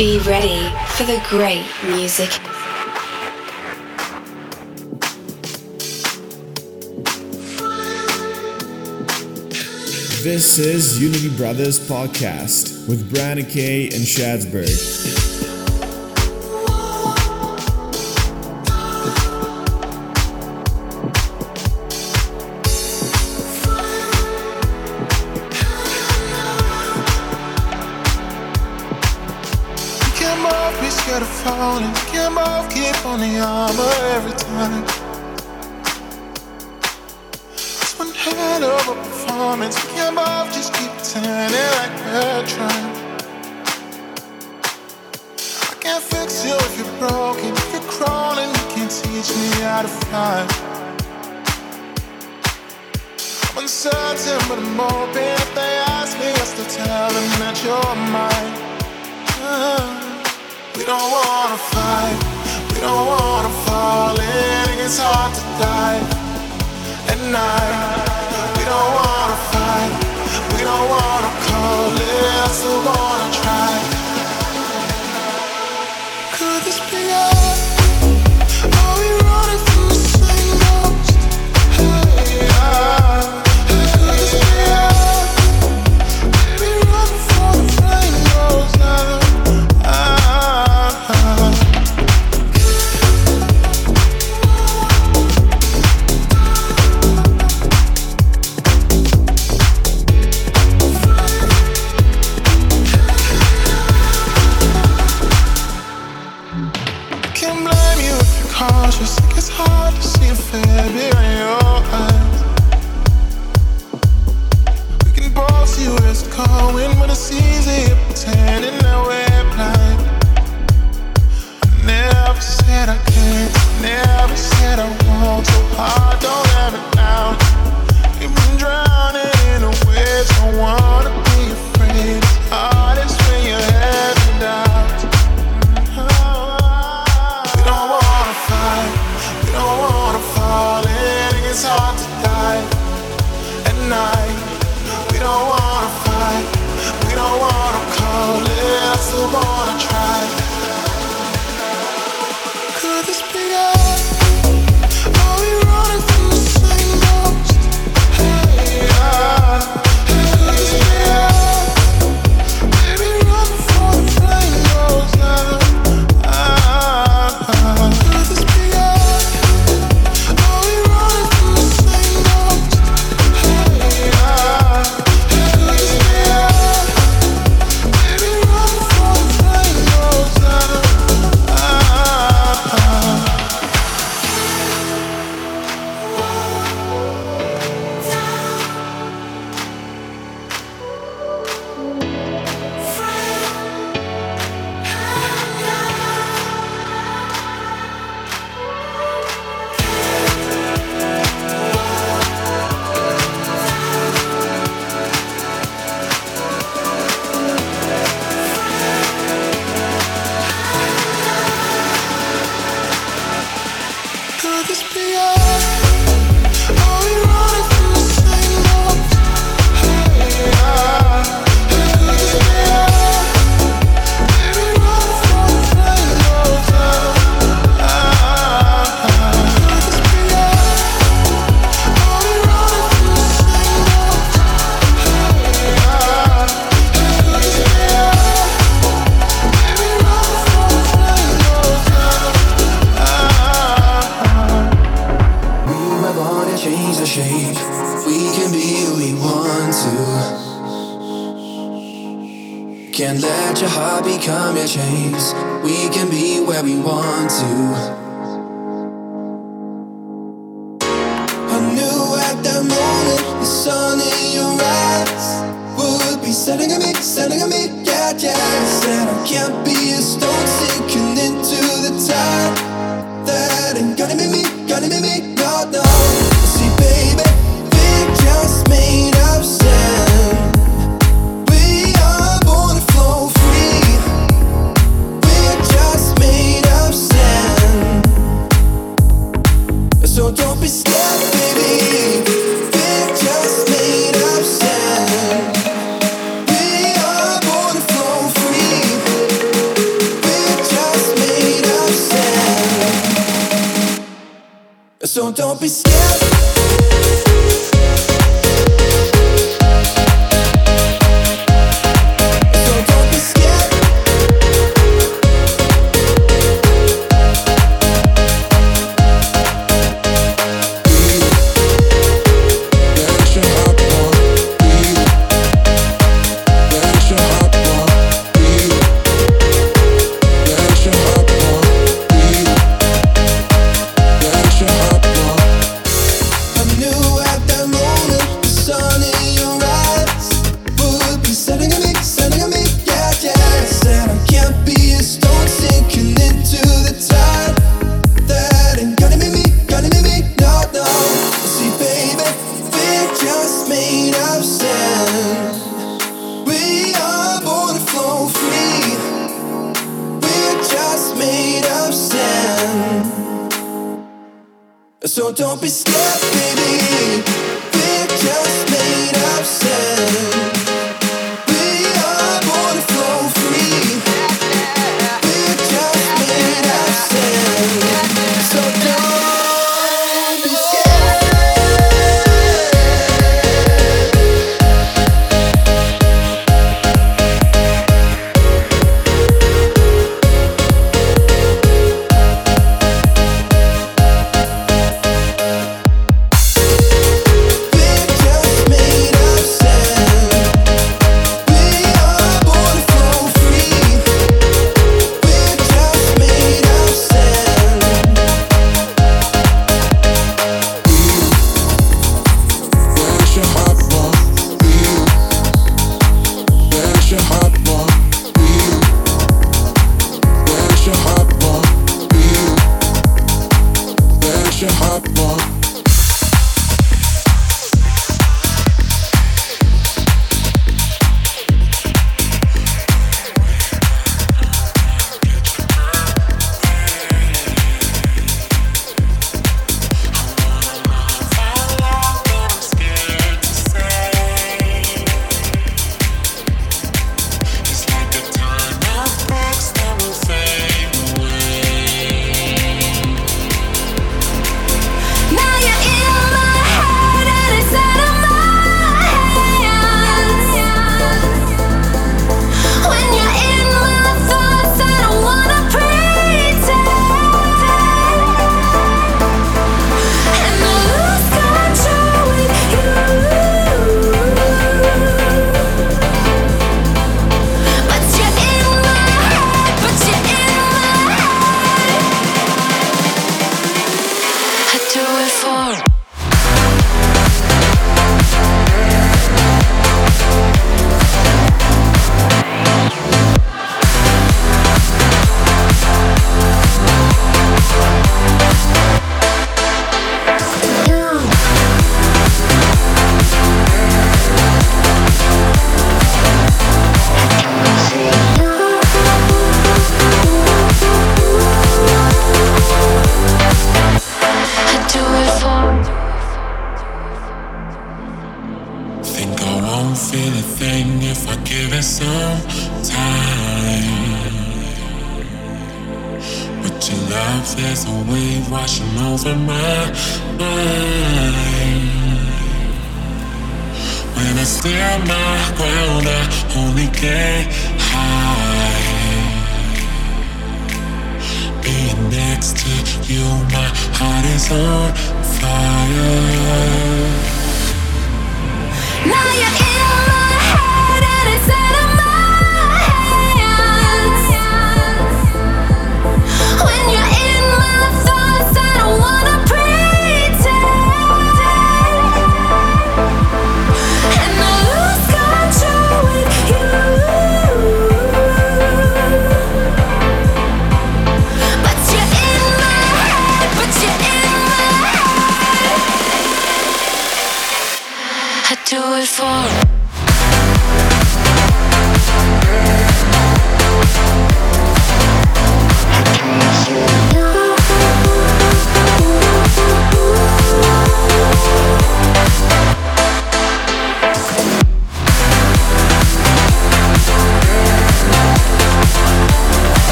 Be ready for the great music. This is Unity Brothers Podcast with Brandon Kay and Shadsburg. Falling. Can't both keep on the armor every time. It's one hell of a performance. Can't both just keep pretending like we're trying. I can't fix you if you're broken. If you're crawling, you can't teach me how to fly. I'm uncertain, but I'm open. If they ask me, I still tell them that you're mine. Uh. We don't wanna fight, we don't wanna fall in. It's hard to die at night. We don't wanna fight, we don't wanna call it. I still wanna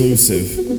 exclusive.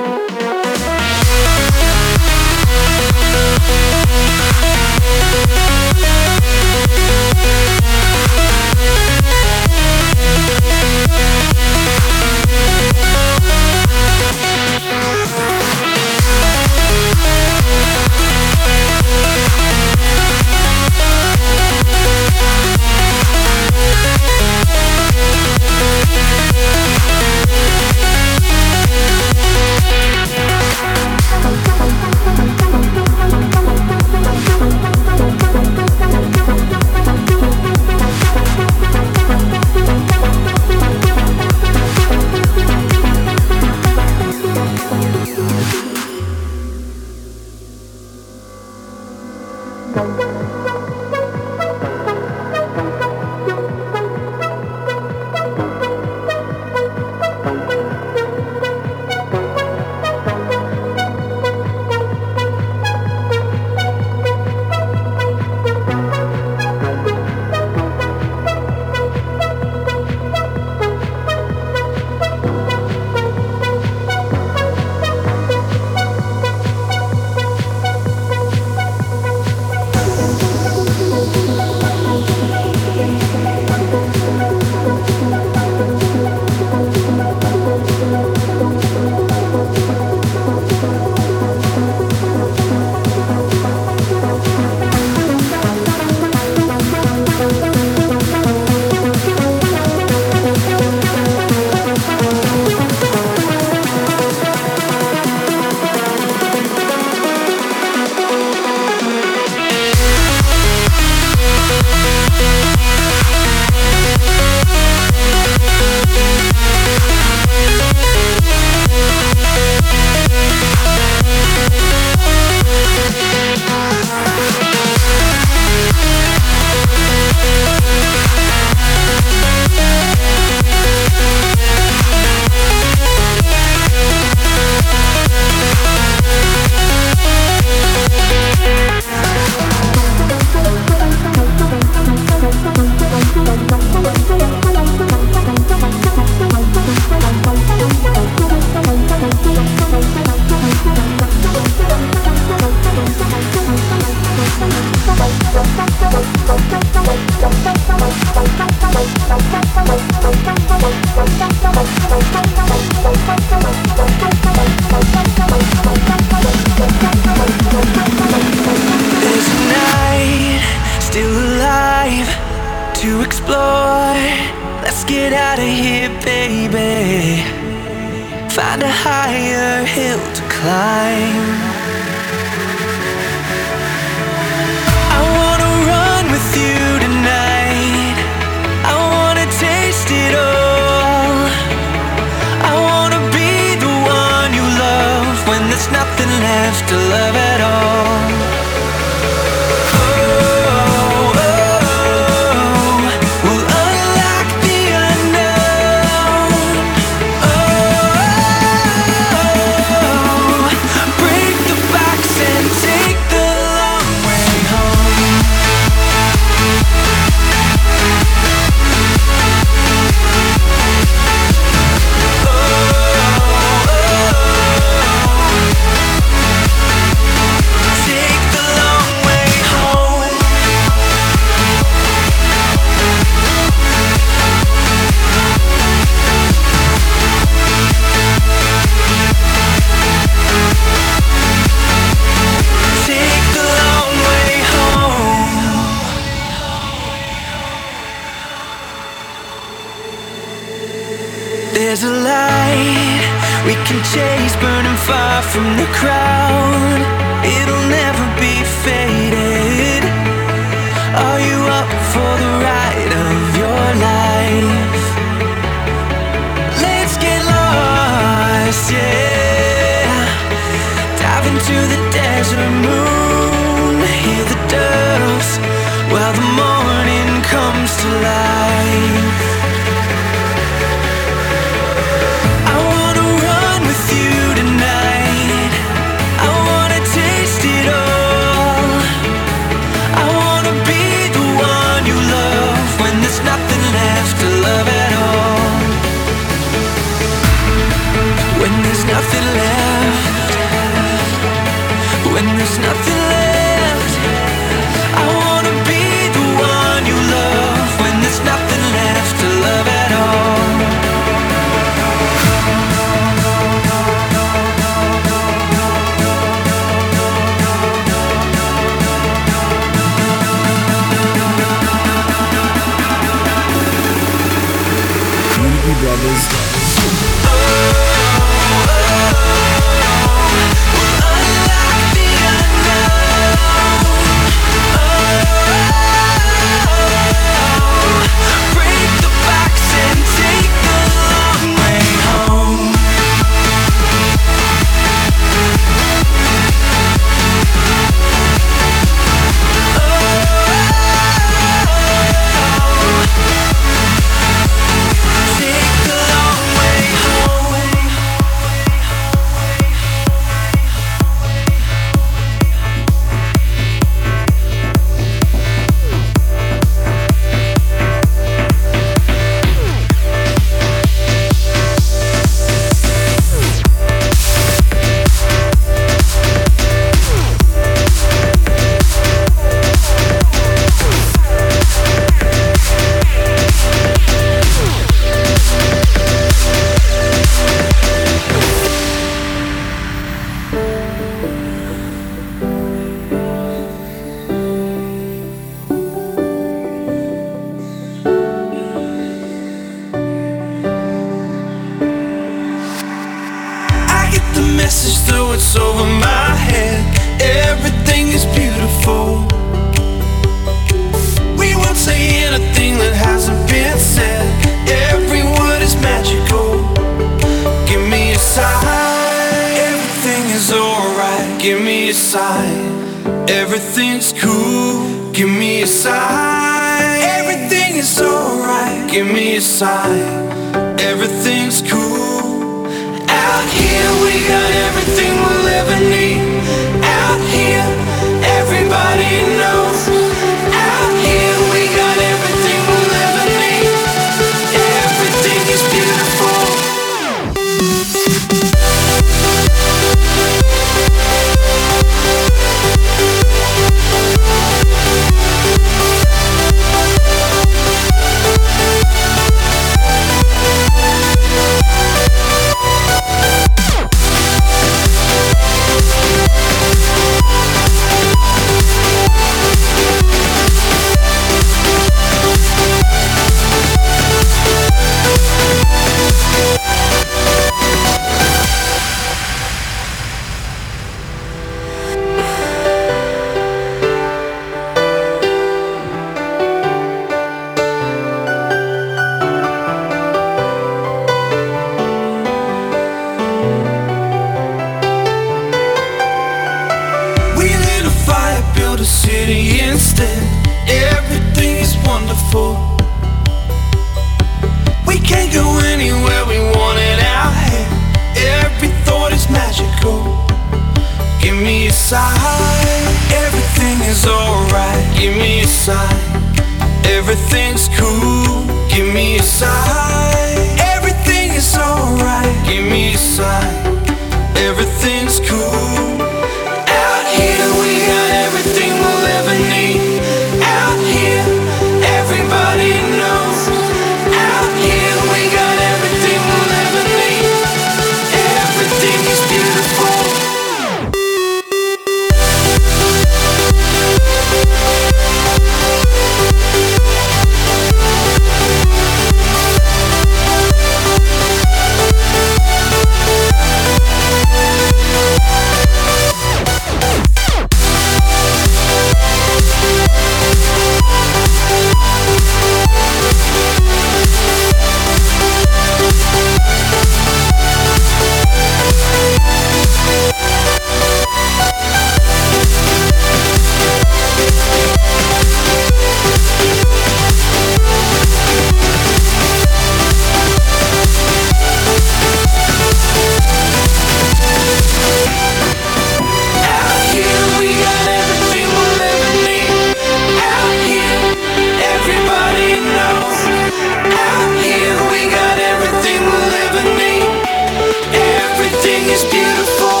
Everything is beautiful.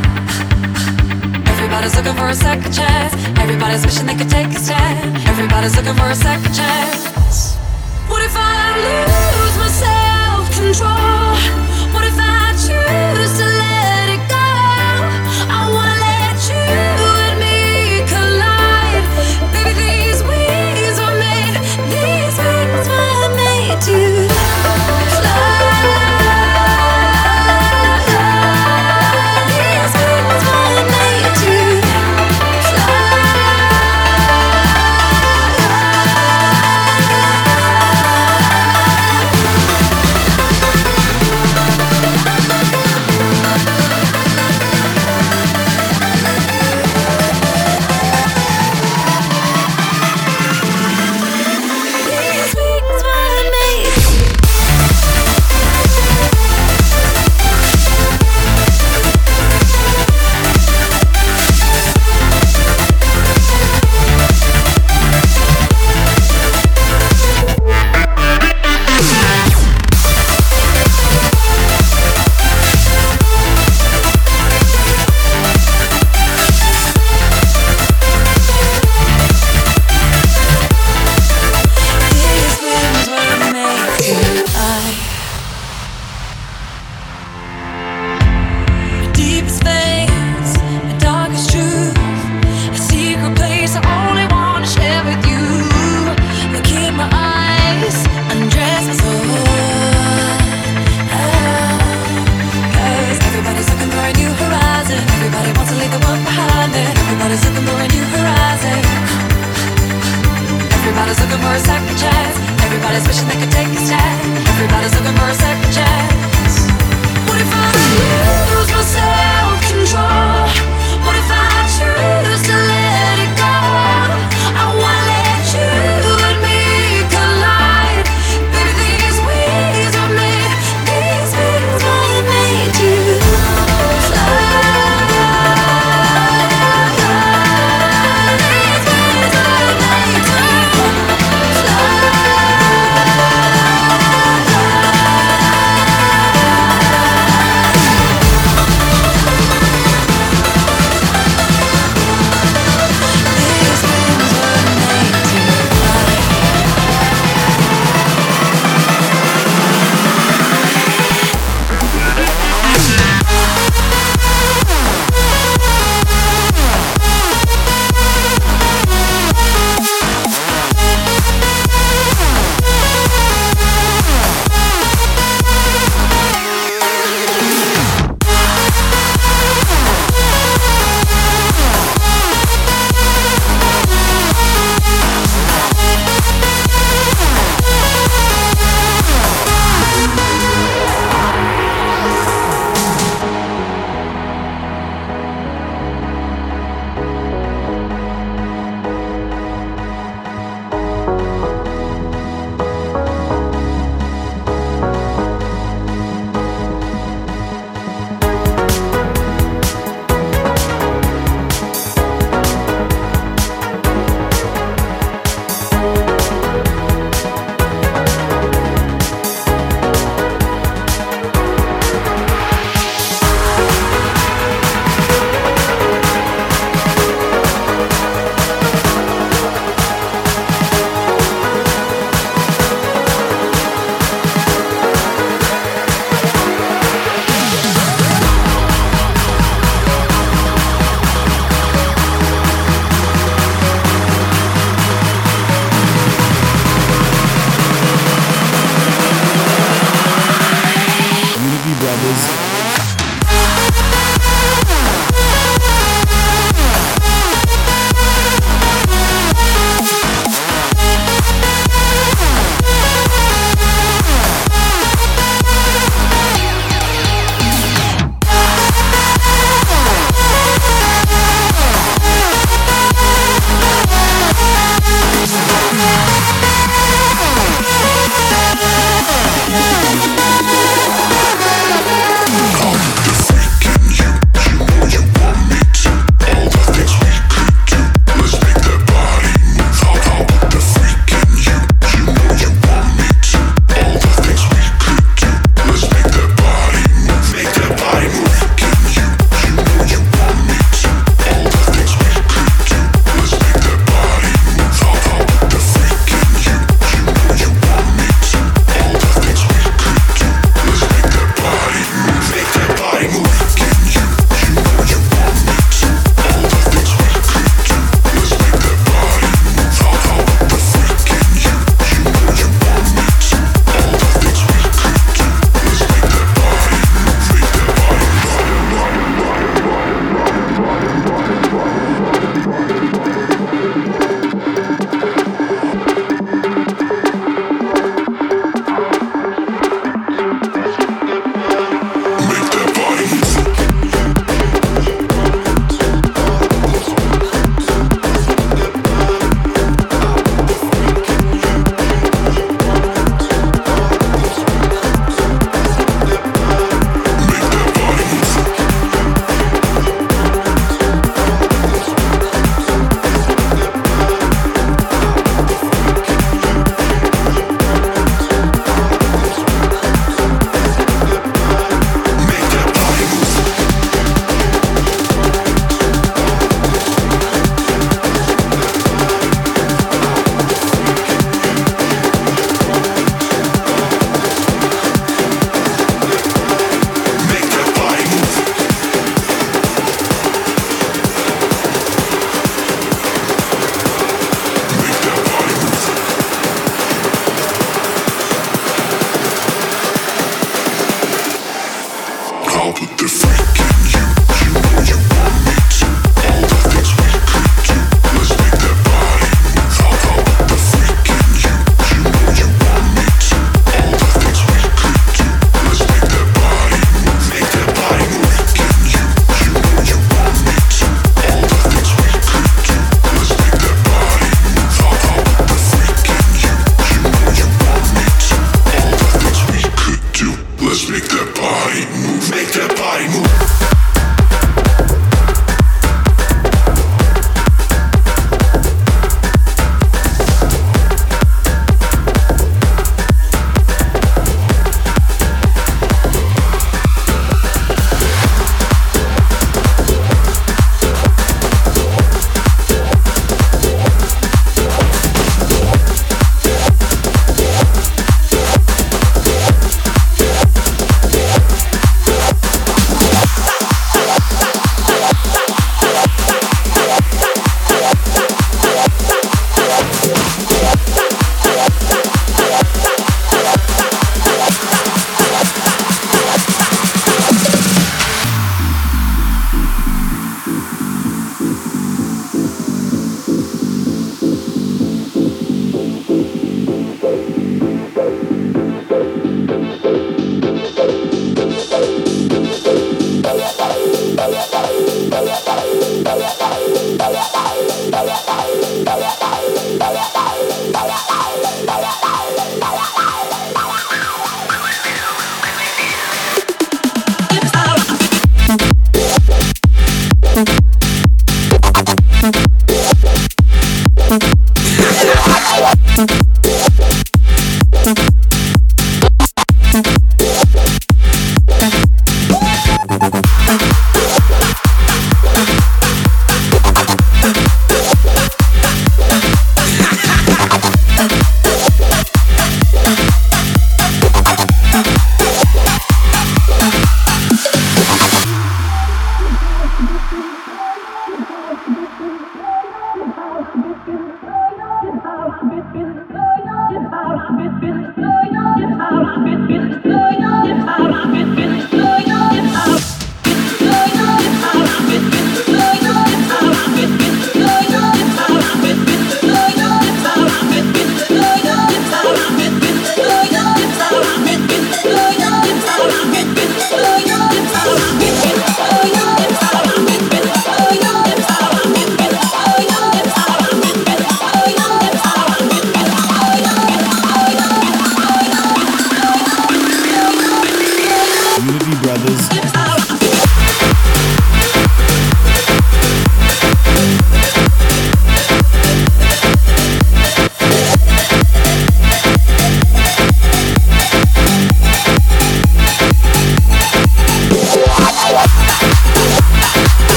Everybody's looking for a second chance. Everybody's wishing they could take a stand. Everybody's looking for a second chance. What if I lose myself control?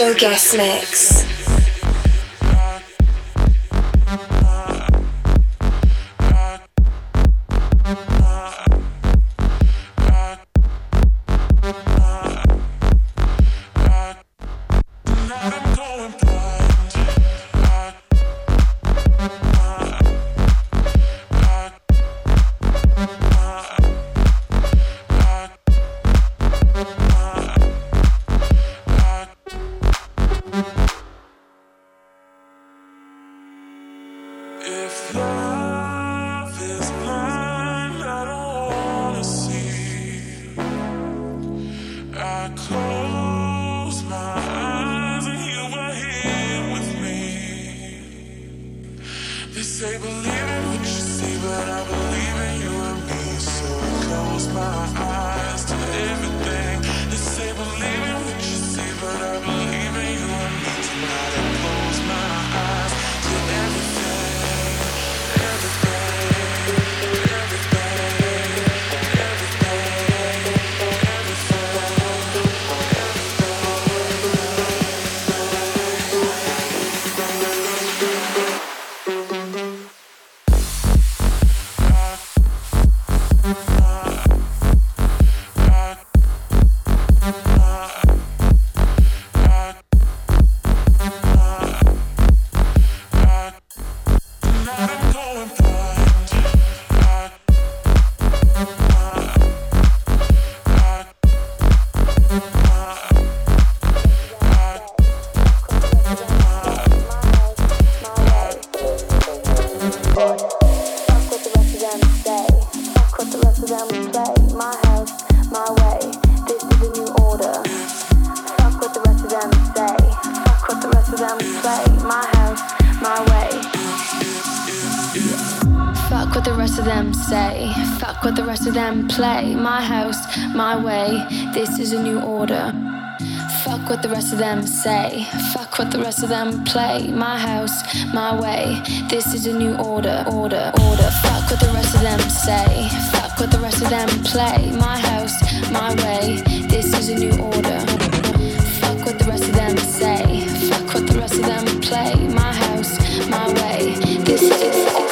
special guest mix. them play. My house, my way. This is a new order, order, order. Fuck what the rest of them say. Fuck what the rest of them play. My house, my way. This is a new order. Fuck what the rest of them say. Fuck what the rest of them play. My house, my way. This is.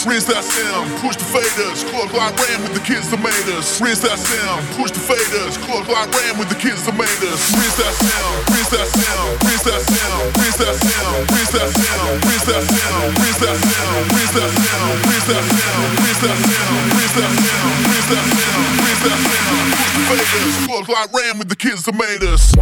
Rinse that sound, push the faders, cause I ran with the kids that made us. Rinse that sound, push the faders, cause I ran with the kids that made us. Rinse that sound, rinse that sound, rinse that sound, rinse that sound, rinse that sound, rinse that sound, rinse that sound, rinse that sound, rinse that sound, rinse that sound, rinse that sound, rinse that sound, rinse that sound, push the faders, cause I ran with the kids that made us.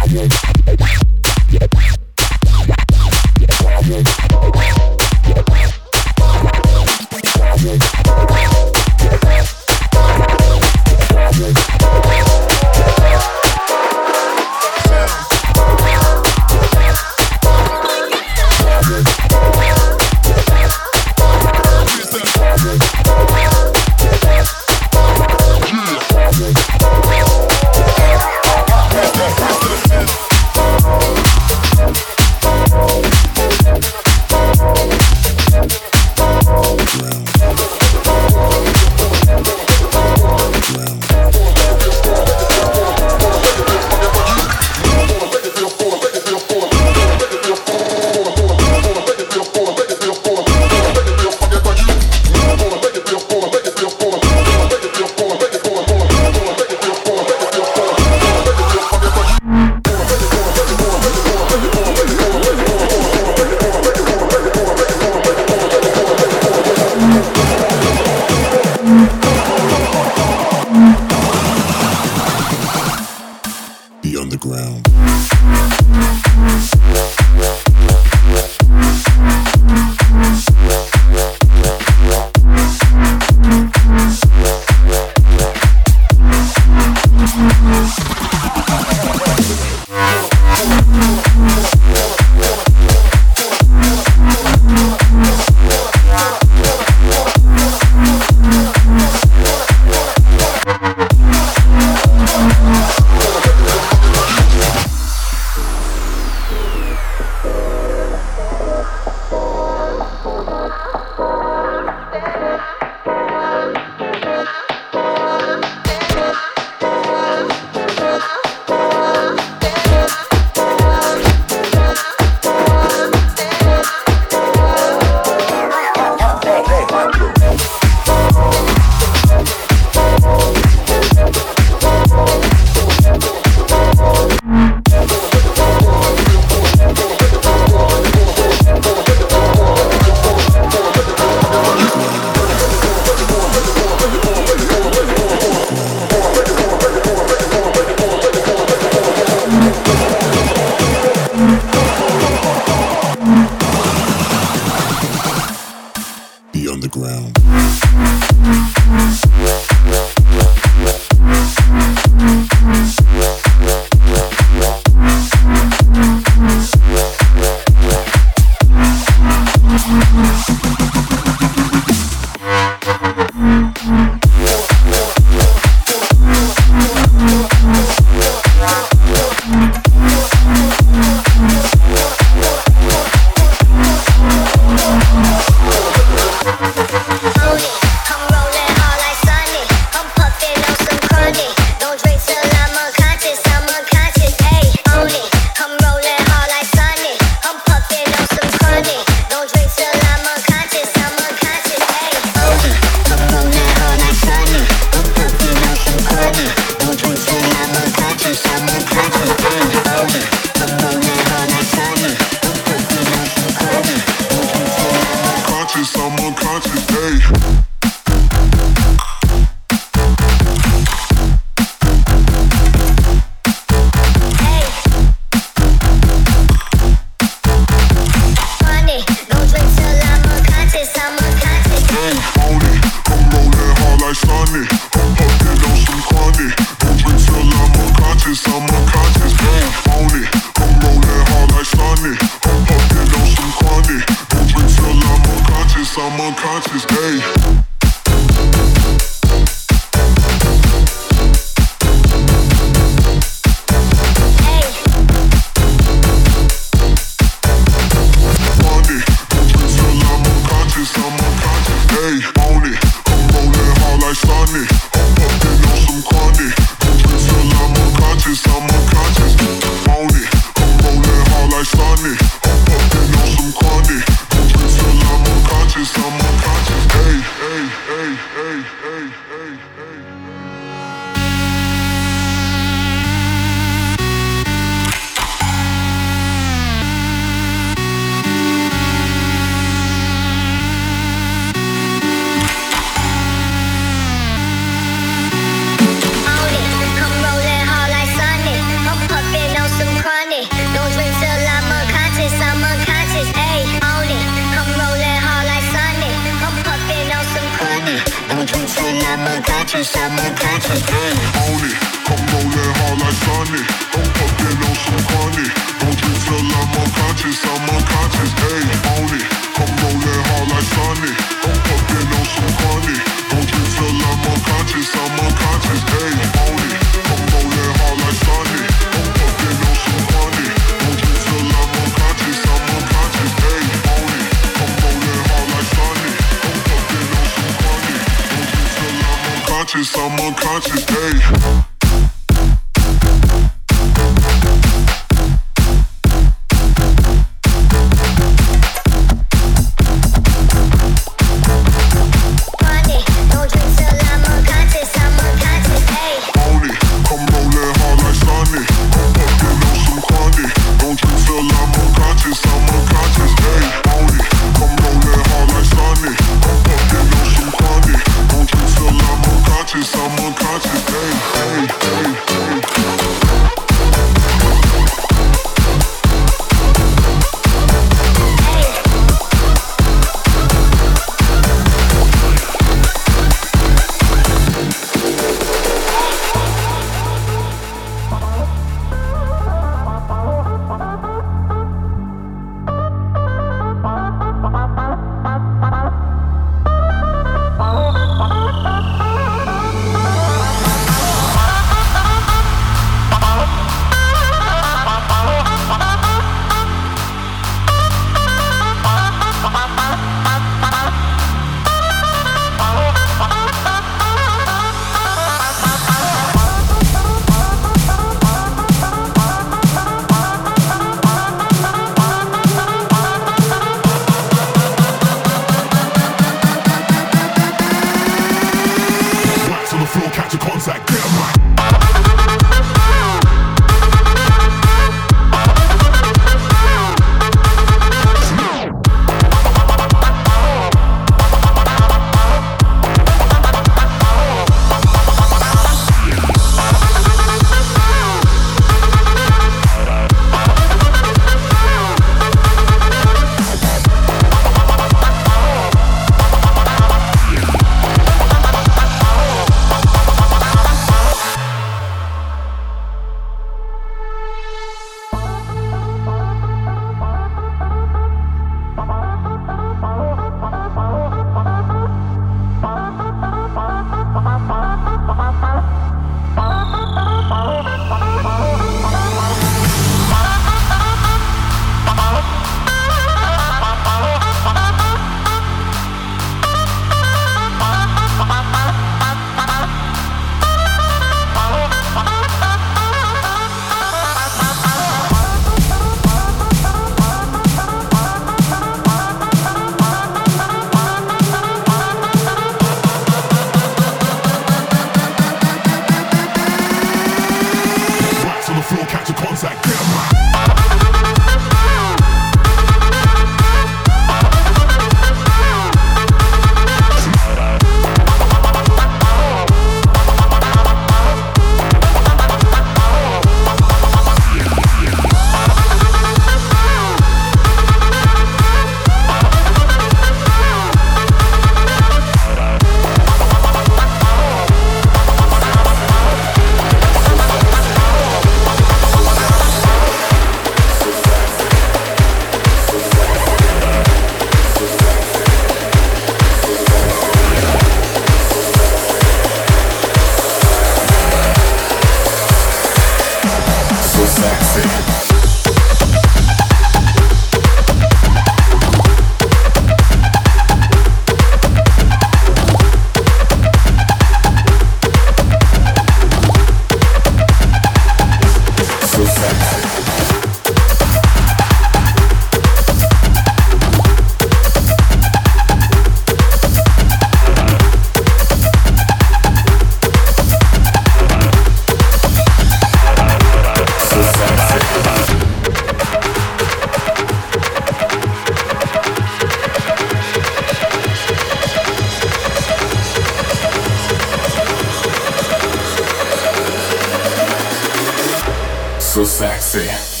Sexy.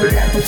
Yeah.